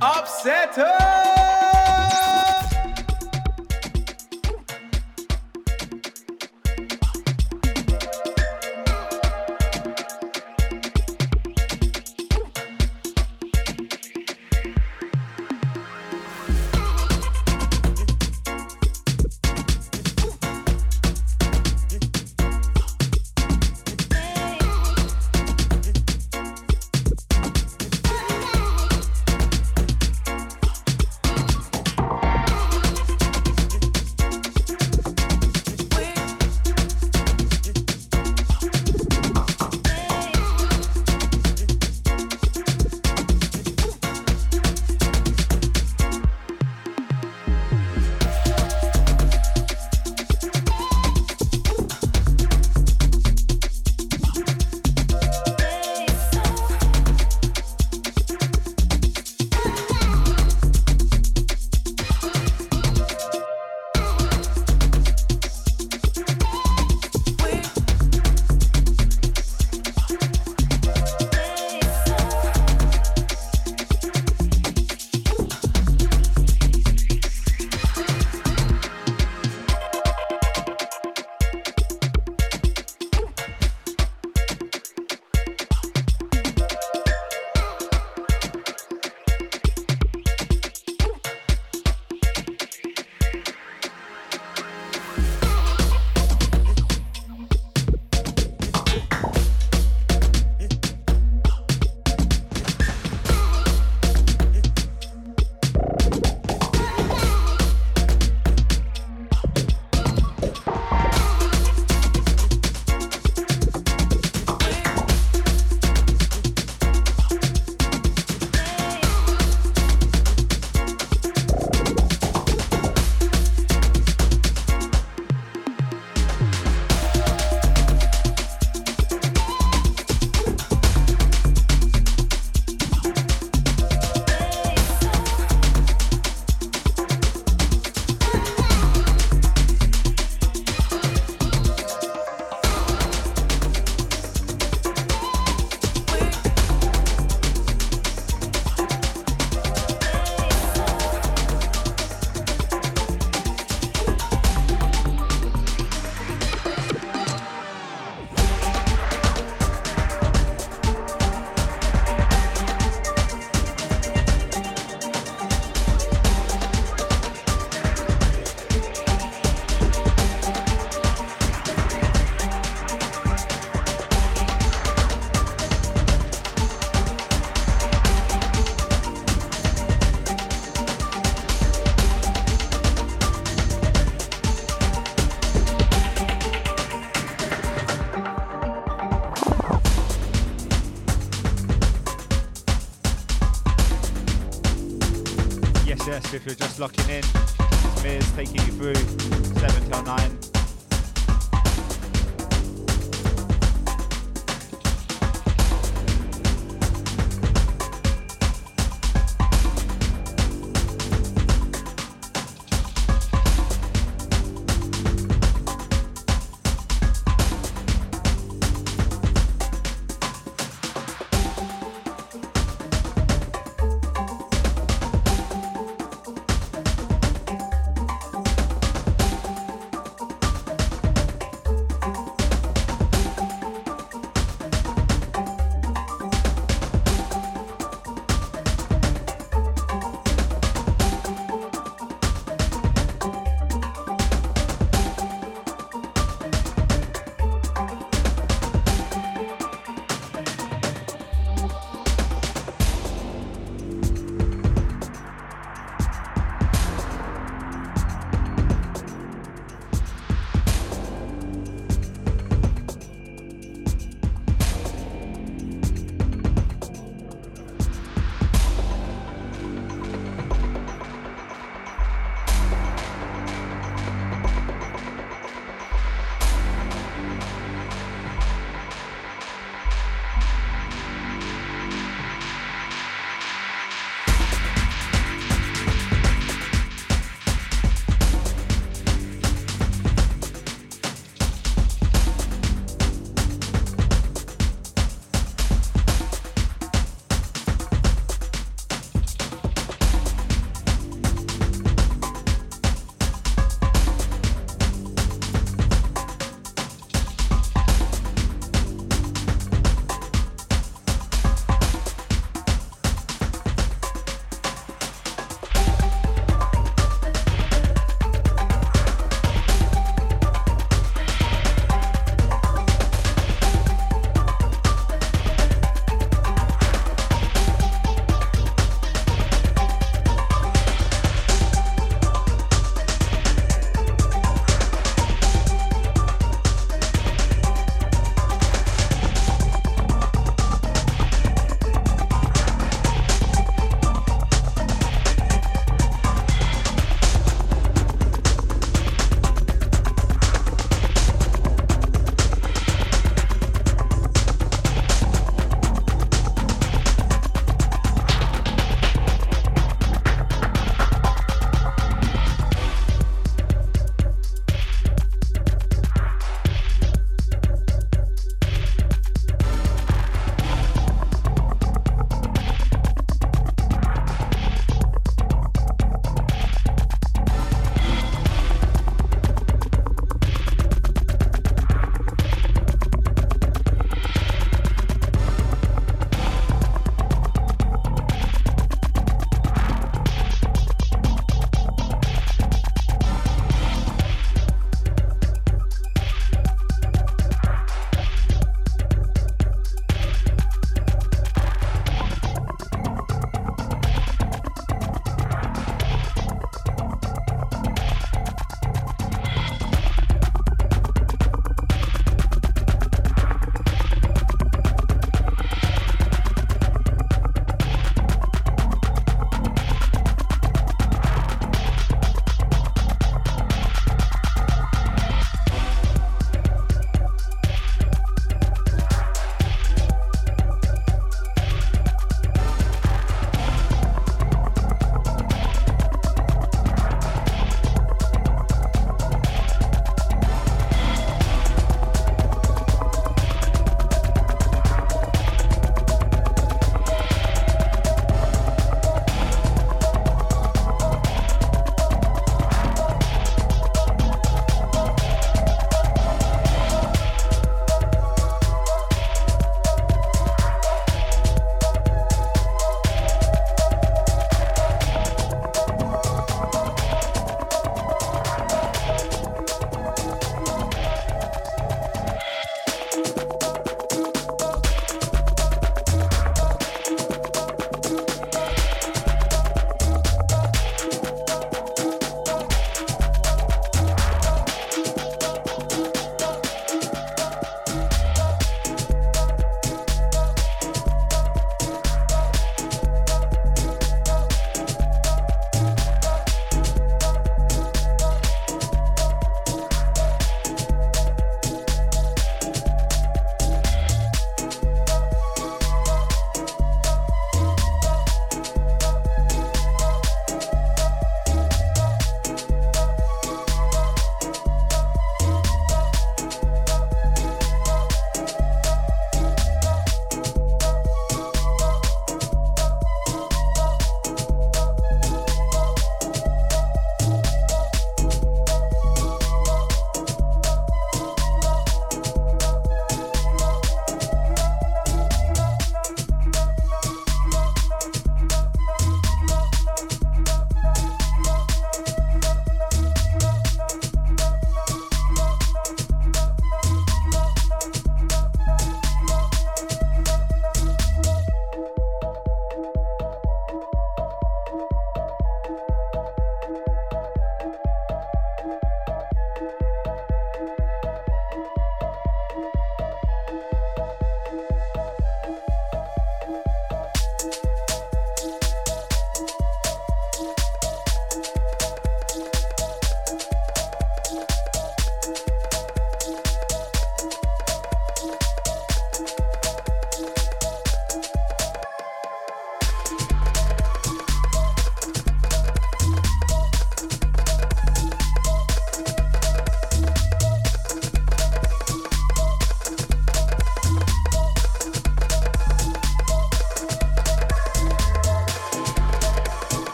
Upsetter! If you're just locking in. It's taking you through 7 till 9.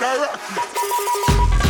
Them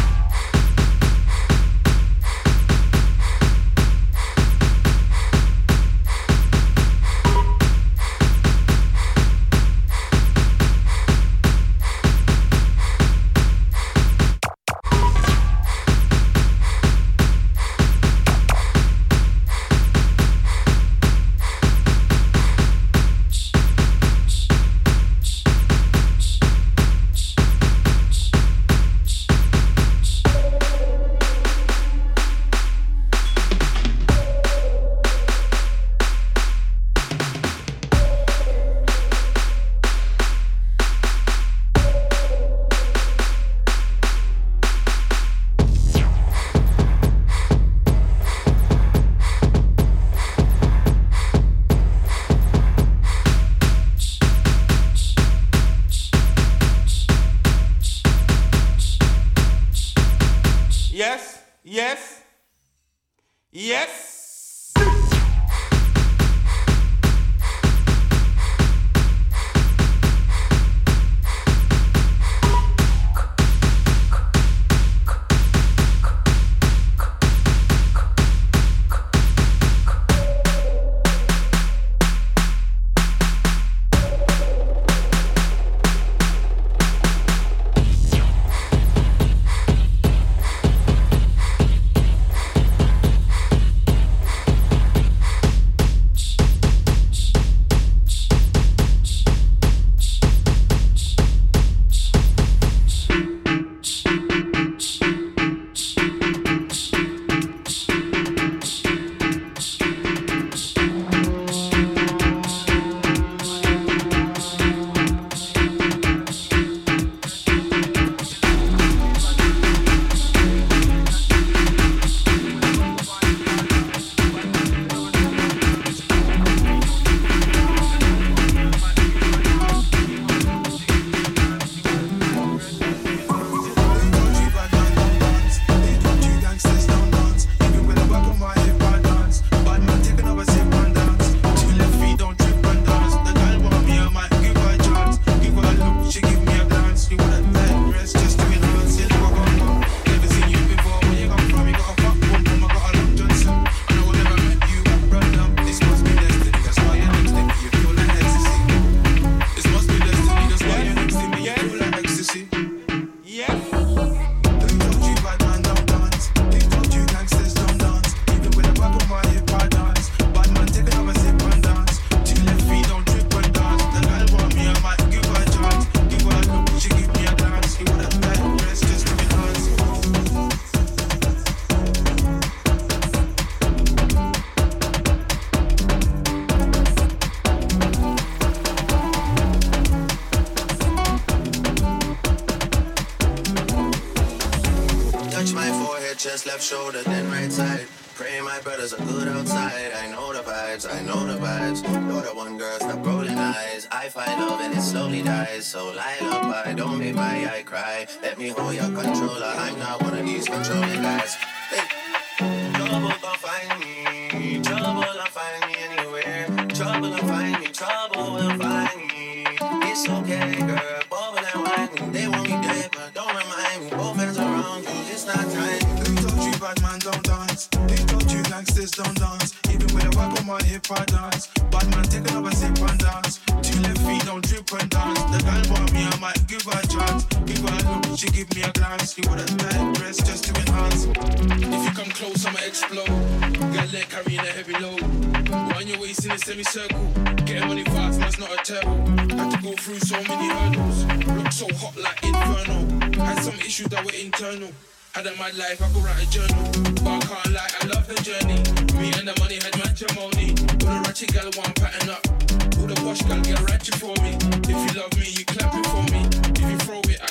eyes. So light up, I don't make my eye cry. Let me hold your controller. I'm not one of these controlling guys. Hey. Trouble gon' find me. Trouble will find me anywhere. Trouble will find me. Trouble will find me. It's okay, girl. Bubble and wine. They want me dead, but don't remind me. Both hands around you. It's not time. They told you bad man don't dance. They told you gangsters don't dance. Even with a whack on my hip, I dance. You wore that tight dress just to enhance. If you come close, I'ma explode. Got leg carrying a heavy load. Wind your waist in a semicircle. Getting money fast, that's not a turtle. Had to go through so many hurdles. Look so hot like inferno. Had some issues that were internal. Had a mad life, I could write a journal. But I can't lie, I love the journey. Me and the money had matrimony. All the ratchet girl want pattern up. All the posh girl get ratchet for me. If you love me, you clap it for me. If you throw it, I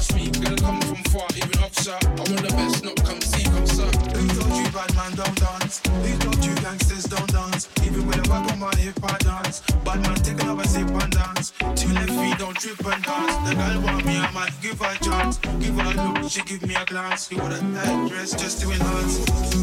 trust me, gonna come from far, even offshore. I want the best, not come see, come sir. Who told you bad man don't dance? Who told you gangsters don't dance? Even with a on my hip I dance. Bad man take another sip and dance. Two left feet don't trip and dance. The girl want me, I might give her a chance. Give her a look, she give me a glance. She wore a headdress just to enhance.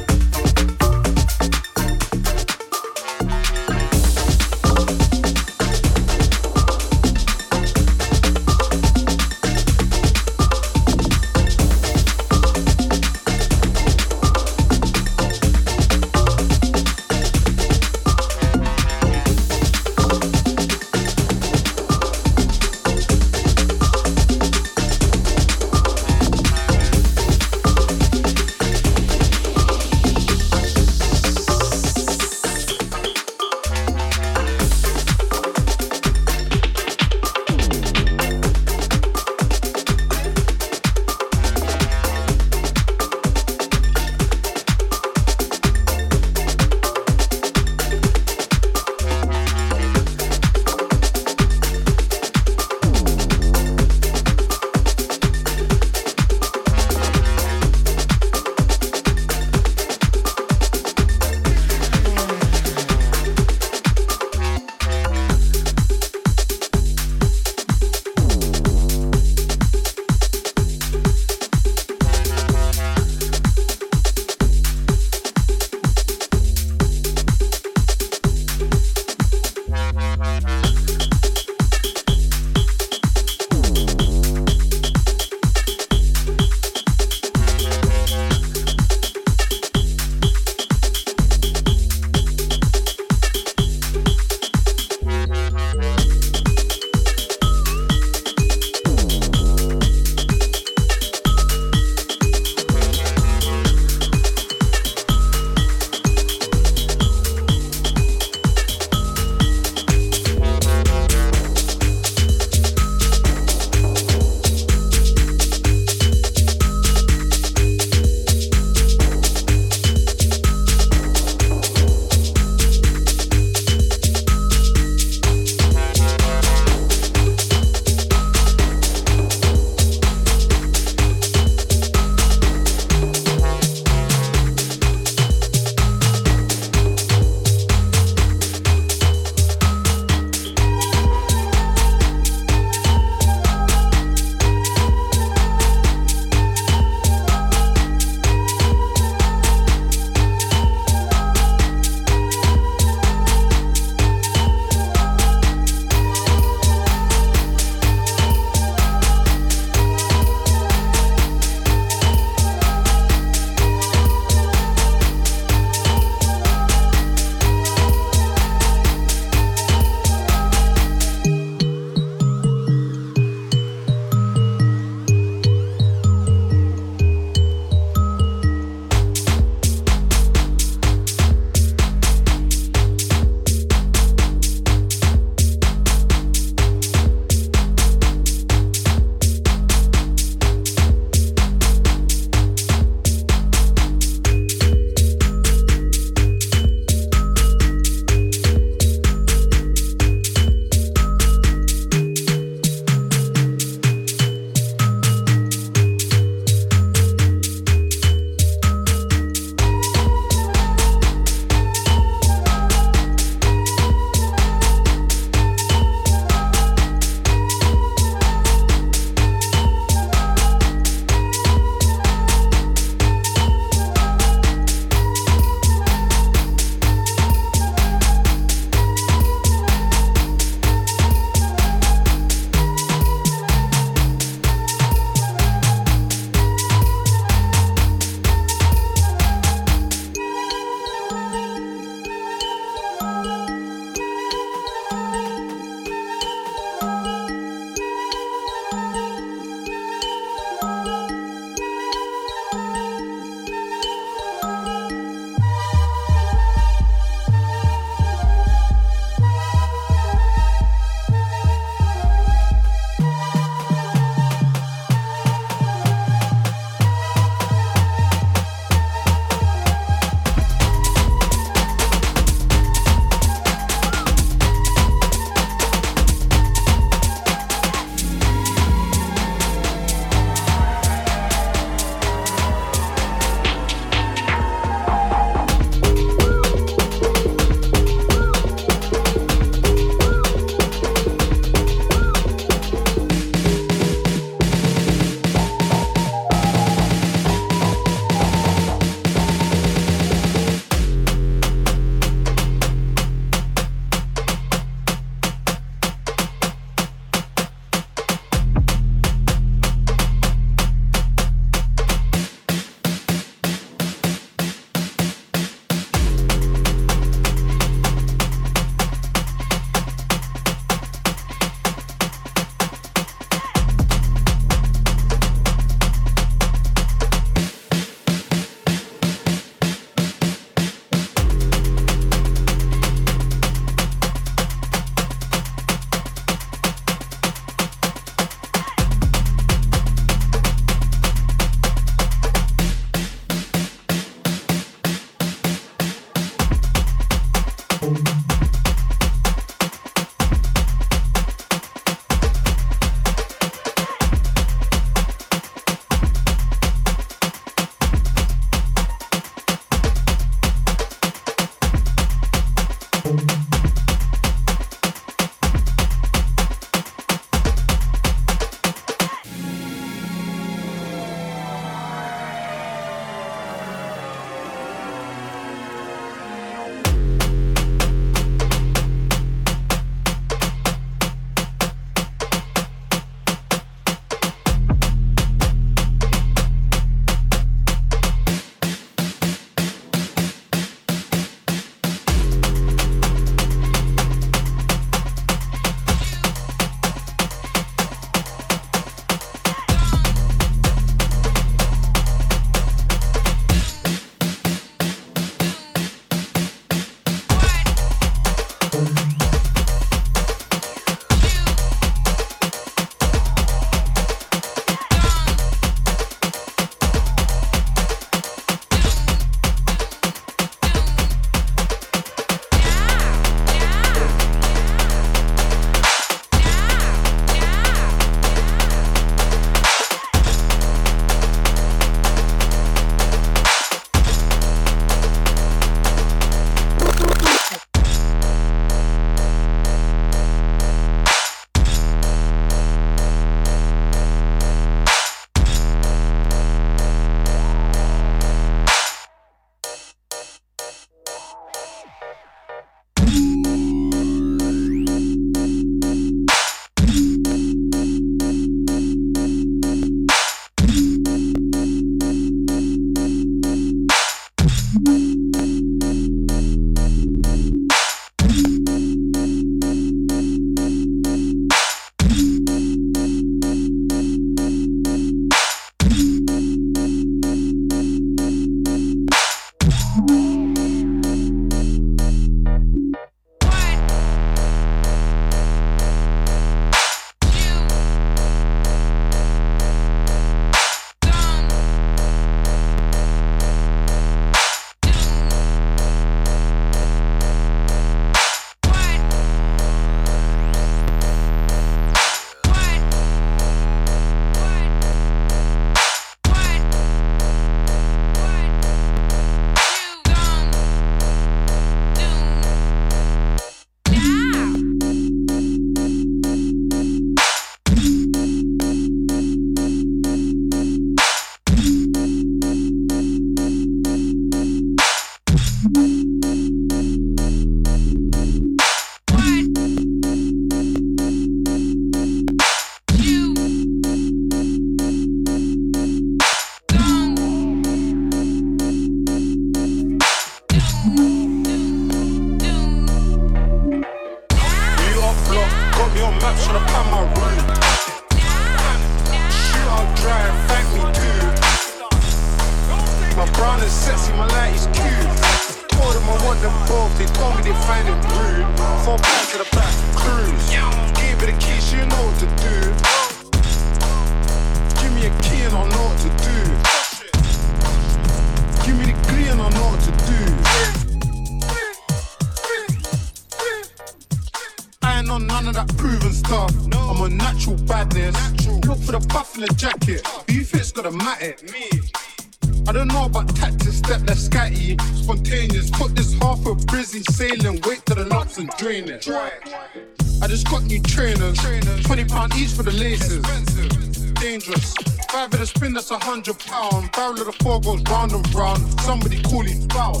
Hundred pound. Barrel of the four goes round and round. Somebody call it foul.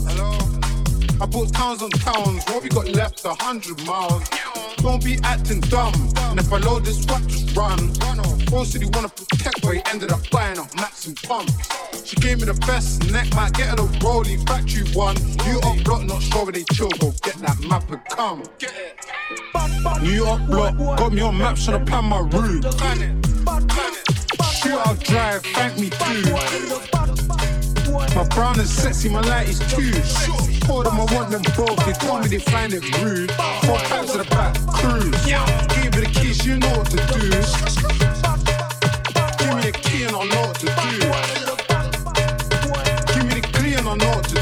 I bought towns on towns. What we got left? A hundred miles. Don't be acting dumb. And if I load this what just run. Said he wanna protect, but he ended up buying up max and pumps. She gave me the best neck, might get her the rollie factory one. New up block, not sure where they chill. Go get that map and come. New York block, got me on maps trying to plan my route. Shoot out drive, thank me too. My brown is sexy, my light is cute. Told them I want them both, they told me they find it rude. Four packs to the back, cruise. Give me the keys, you know what to do. Give me the key and I know what to do. Give me the key and I know what to do.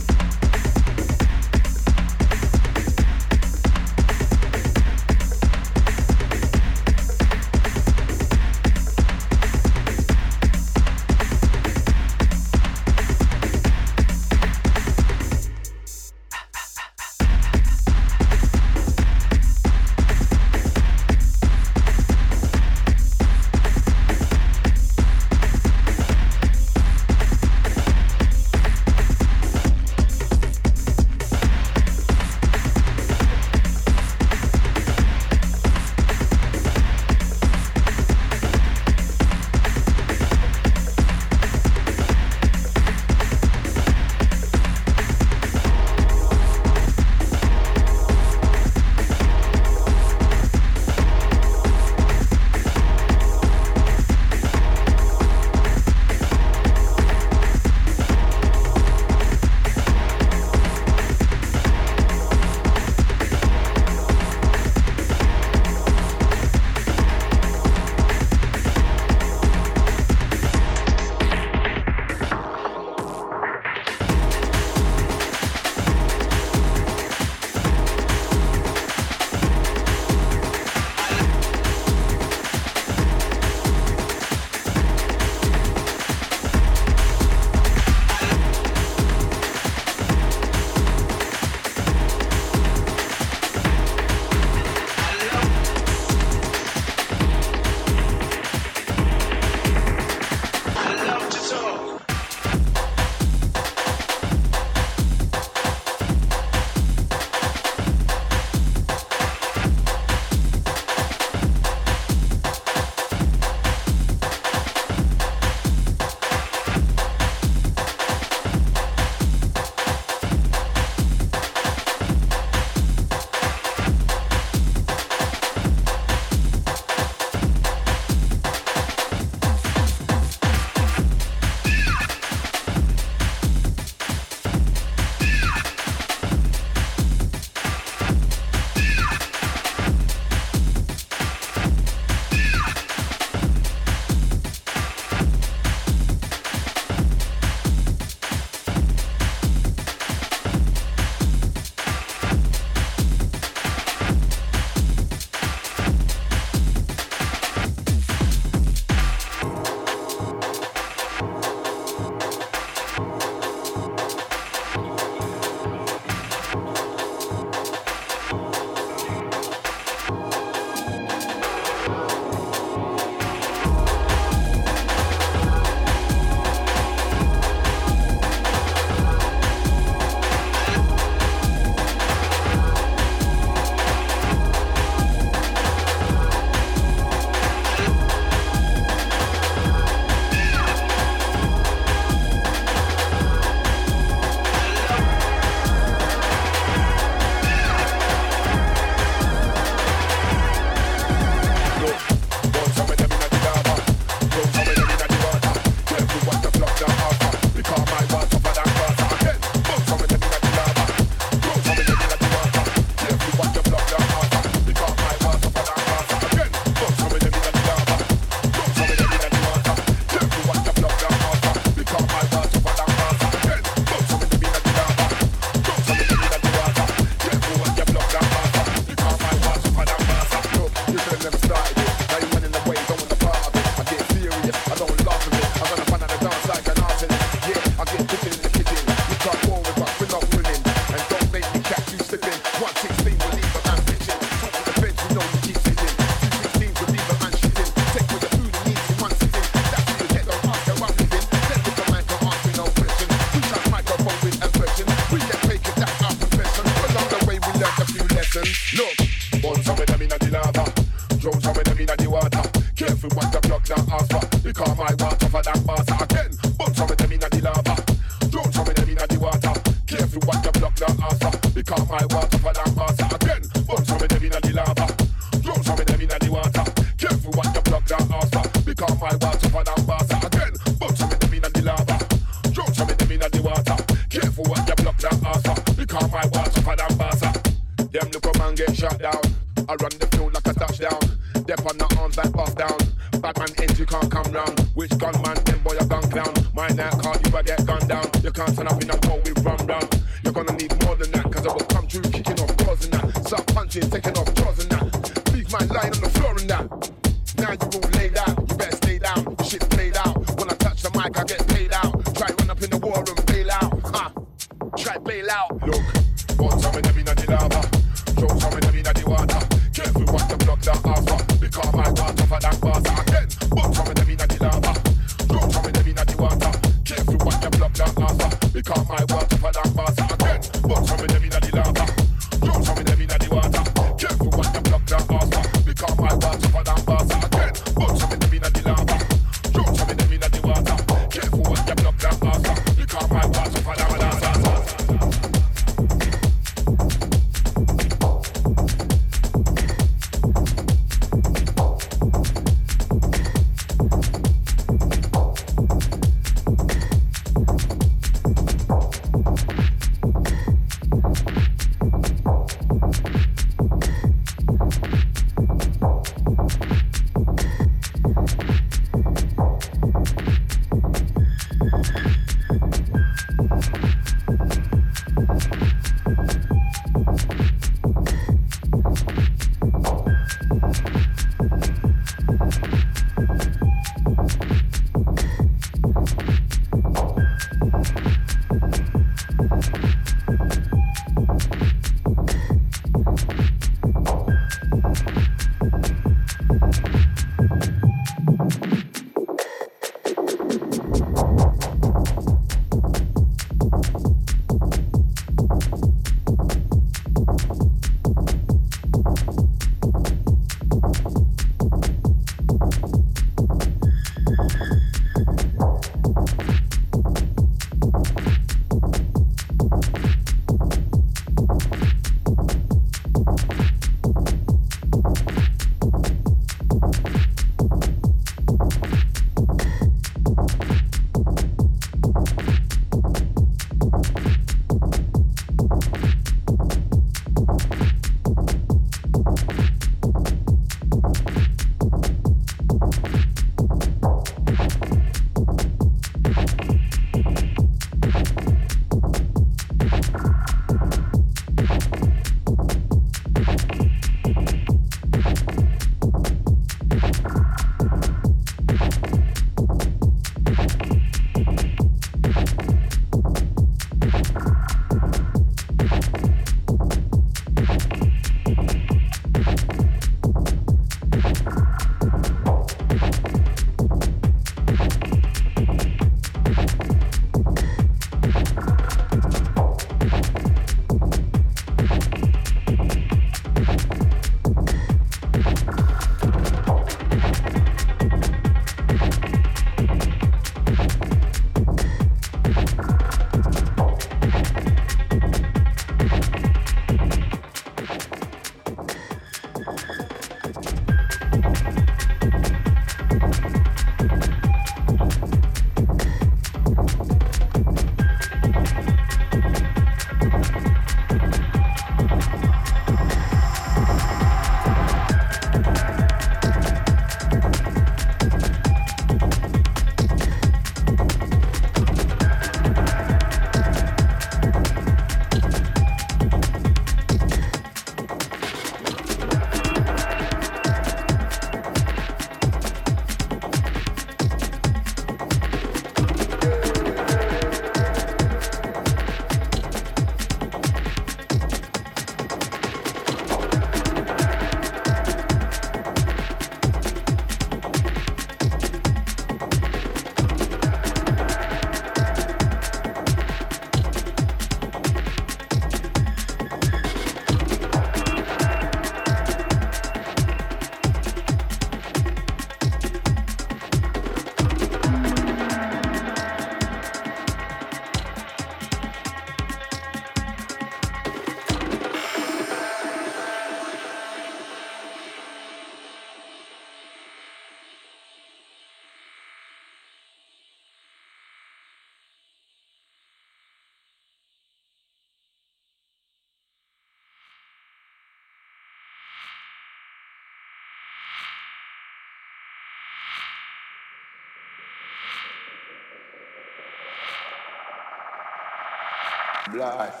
blood.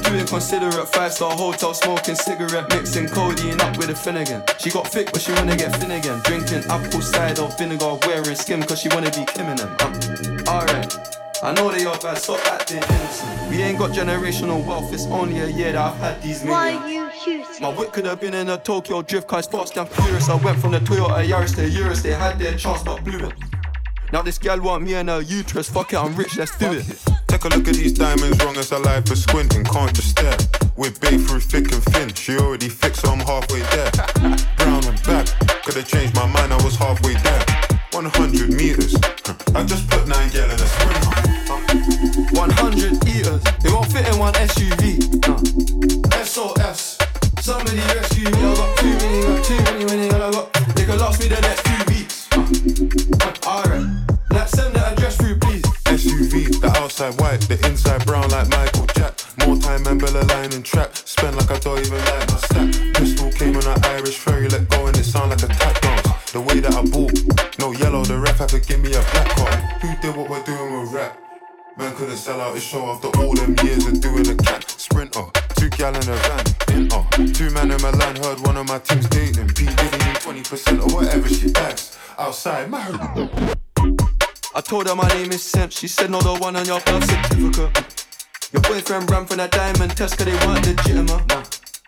The man them too inconsiderate. Five star hotel smoking cigarette, mixing codeine up with a Finnegan. She got thick, but she wanna get thin again. Drinking apple cider vinegar, wearing skim, cause she wanna be Kim them. Uh, Alright. I know they are bad, stop acting innocent. We ain't got generational wealth, it's only a year that I've had these millions. Why millions. you shooting? My whip could have been in a Tokyo drift car, it's fast and furious. I went from the Toyota Yaris to Urus, they had their chance but blew it. Now this gal want me and her uterus, fuck it, I'm rich, let's do it. Take a look at these diamonds, wrong as a life for squinting, can't just stare. We're bait through thick and thin, she already fixed, so I'm halfway there. Brown and back, could've changed my mind, I was halfway there. 100 meters, I just put nine gal in a sprinter. 100 eaters, they won't fit in one SUV. Uh. SOS, somebody rescue me. I got too many, got too many, and I got. They could last me the next few weeks. Outside white, the inside brown like Michael Jack. More time and Bella line and trap. Spend like I don't even like my stack. Pistol came on an Irish ferry, let go and it sound like a tap dance. The way that I bought, no yellow, the ref had to give me a black card. Who did what we're doing with rap? Man couldn't sell out his show after all them years of doing a cat sprinter. Two gal in a van, in uh. Two man in Milan heard one of my teams dating. P giving me 20% or whatever she bags. Outside, my I told her my name is Cench. She said, No, the one on your birth certificate. Your boyfriend ran from that diamond test cause they weren't legitimate. Nah.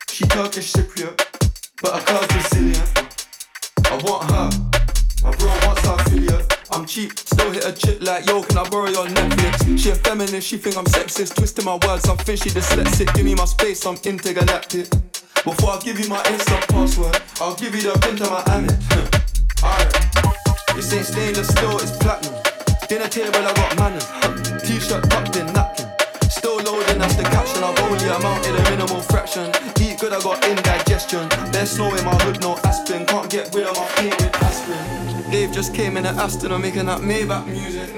She Turkish Cypriot, but her girl's Brazilian. I want her. My bro wants her affiliate. I'm cheap, still hit a chick like, yo, can I borrow your Netflix? She a feminist, she think I'm sexist. Twisting my words, I think she dyslexic. Give me my space, I'm intergalactic. Before I give you my Insta password, I'll give you the pin to my Amex. Alright. This ain't stainless steel, it's platinum. Dinner table, I got manners. T-shirt tucked in, napkin. Still loading, that's the caption. I've only amounted a minimal fraction. Eat good, I got indigestion. There's snow in my hood, no aspirin. Can't get rid of my pain with aspirin. Dave just came in at Aston, I'm making that Maybach music.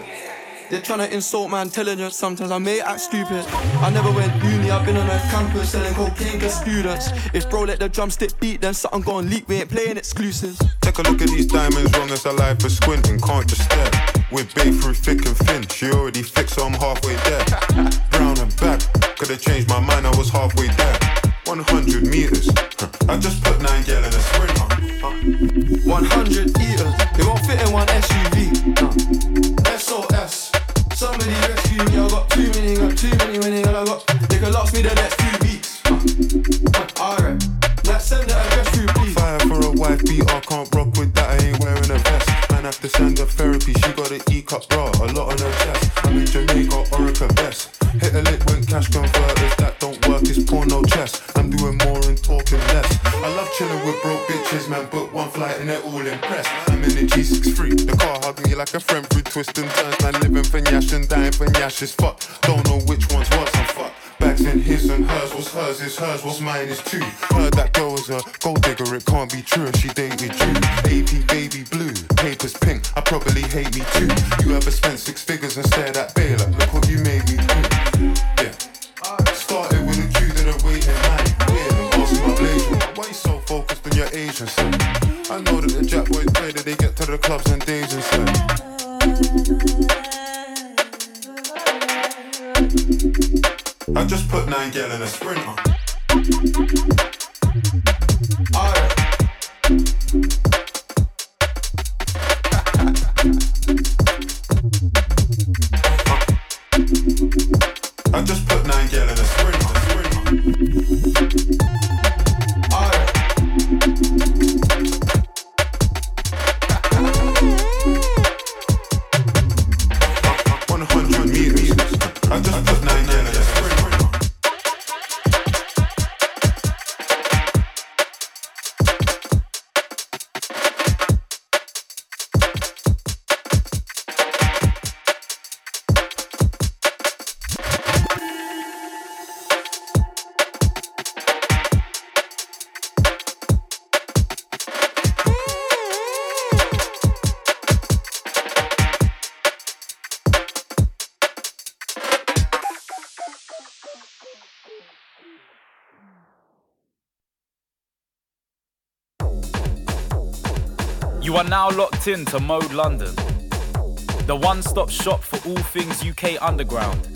They're trying to insult my intelligence. Sometimes I may act stupid. I never went uni, I've been on a campus selling cocaine to students. If bro let the drumstick beat, then something gon' leak. We ain't playing exclusives. Take a look at these diamonds, wrong as a life for squinting, can't just stare. We're bait through thick and thin, she already fixed, so I'm halfway there. Brown and back, could've changed my mind, I was halfway there. 100 meters, I just put nine gal in a sprinter. 100 eaters, they won't fit in one SUV. Uh. SOS, somebody rescue me. I got too many, got too many, many, and I got. They could last me the next few weeks. Uh. Uh, Alright, now send the address through, please. Fire for a wife beater, can't rock with that, I ain't wearing a vest. Man have to send her therapy, she got an E-cup bra, a lot on her chest. I'm in Jamaica, Oracabessa. Hit a lick when cash converters, that don't work, it's porno chess. I'm doing more and talking less. I love chilling with broke bitches, man, book one flight and they're all impressed. I'm in the G63, the car hugging you like a friend through twists and turns. Man, living for Nyash and dying for Nyash is fuck. Don't know which one's what's and fuck. In his and hers, what's hers is hers, what's mine is too. Heard that girl was a gold digger, it can't be true if she dated you. AP baby blue, papers pink, I probably hate me too. You ever spent six figures and stared at Baylor? Look what you made locked in to Mode London. the one stop shop for all things UK underground.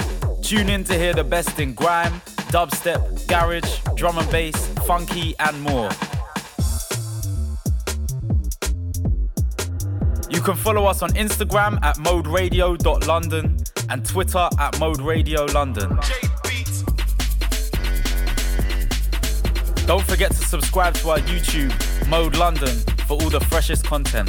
Tune in to hear the best in grime, dubstep, garage, drum and bass, funky, and more. You can follow us on Instagram at moderadio.london and Twitter at Mode Radio London. Don't forget to subscribe to our YouTube, Mode London, for all the freshest content.